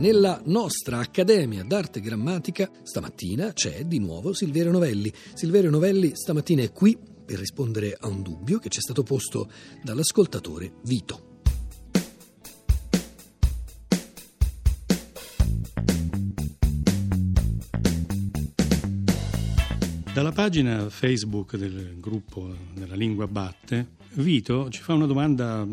Nella nostra Accademia d'Arte Grammatica stamattina c'è di nuovo Silverio Novelli. Silverio Novelli stamattina è qui per rispondere a un dubbio che ci è stato posto dall'ascoltatore Vito. Dalla pagina Facebook del gruppo della lingua batte, Vito ci fa una domanda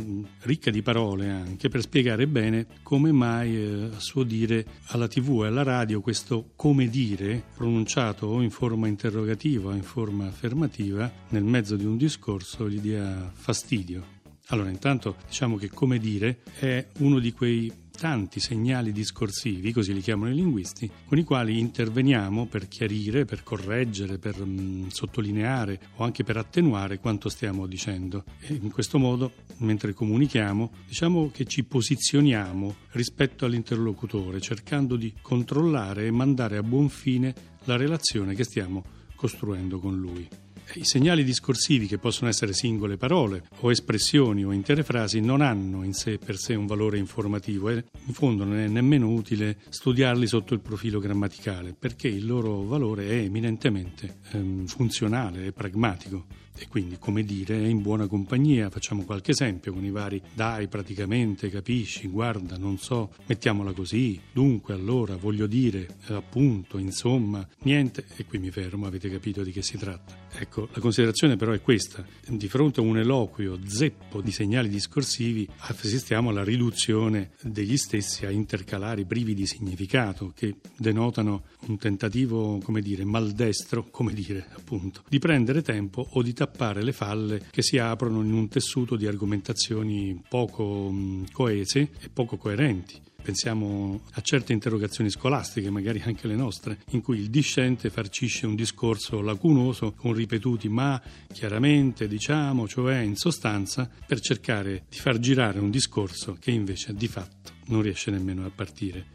ricca di parole anche per spiegare bene come mai eh, a suo dire alla tv e alla radio questo come dire pronunciato o in forma interrogativa o in forma affermativa nel mezzo di un discorso gli dia fastidio. Allora, intanto diciamo che come dire è uno di quei tanti segnali discorsivi, così li chiamano i linguisti, con i quali interveniamo per chiarire, per correggere, per mh, mm, sottolineare o anche per attenuare quanto stiamo dicendo. E in questo modo, mentre comunichiamo, diciamo che ci posizioniamo rispetto all'interlocutore, cercando di controllare e mandare a buon fine la relazione che stiamo costruendo con lui. I segnali discorsivi, che possono essere singole parole o espressioni o intere frasi, non hanno in sé per sé un valore informativo e in fondo non è nemmeno utile studiarli sotto il profilo grammaticale, perché il loro valore è eminentemente ehm, funzionale e pragmatico e quindi, come dire, è in buona compagnia. Facciamo qualche esempio con i vari dai, praticamente, capisci, guarda, non so, mettiamola così, dunque, allora, voglio dire, appunto, insomma, niente, e qui mi fermo, avete capito di che si tratta. Ecco, la considerazione però è questa. Di fronte a un eloquio zeppo di segnali discorsivi assistiamo alla riduzione degli stessi a intercalari privi di significato che denotano un tentativo, come dire, maldestro, come dire, appunto, di prendere tempo o di tappare le falle che si aprono in un tessuto di argomentazioni poco coese e poco coerenti. Pensiamo a certe interrogazioni scolastiche, magari anche le nostre, in cui il discente farcisce un discorso lacunoso con ripetuti ma, chiaramente, diciamo, cioè in sostanza, per cercare di far girare un discorso che invece di fatto non riesce nemmeno a partire.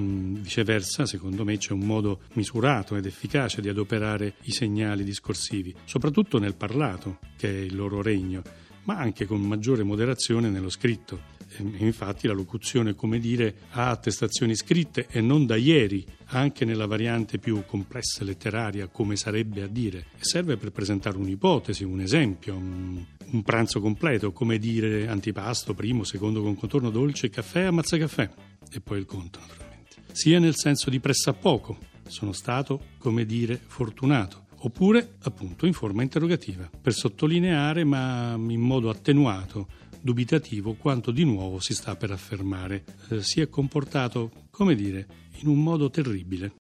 Mm, viceversa, secondo me, c'è un modo misurato ed efficace di adoperare i segnali discorsivi, soprattutto nel parlato, che è il loro regno, ma anche con maggiore moderazione nello scritto. Infatti la locuzione, come dire, ha attestazioni scritte e non da ieri, anche nella variante più complessa letteraria, come sarebbe a dire, serve per presentare un'ipotesi, un esempio, un, un pranzo completo, come dire antipasto, primo, secondo con contorno dolce, caffè, ammazza caffè, e poi il conto naturalmente. Sia nel senso di pressappoco, sono stato, come dire, fortunato, oppure appunto in forma interrogativa, per sottolineare ma in modo attenuato, dubitativo, quanto di nuovo si sta per affermare. Eh, si è comportato, come dire, in un modo terribile.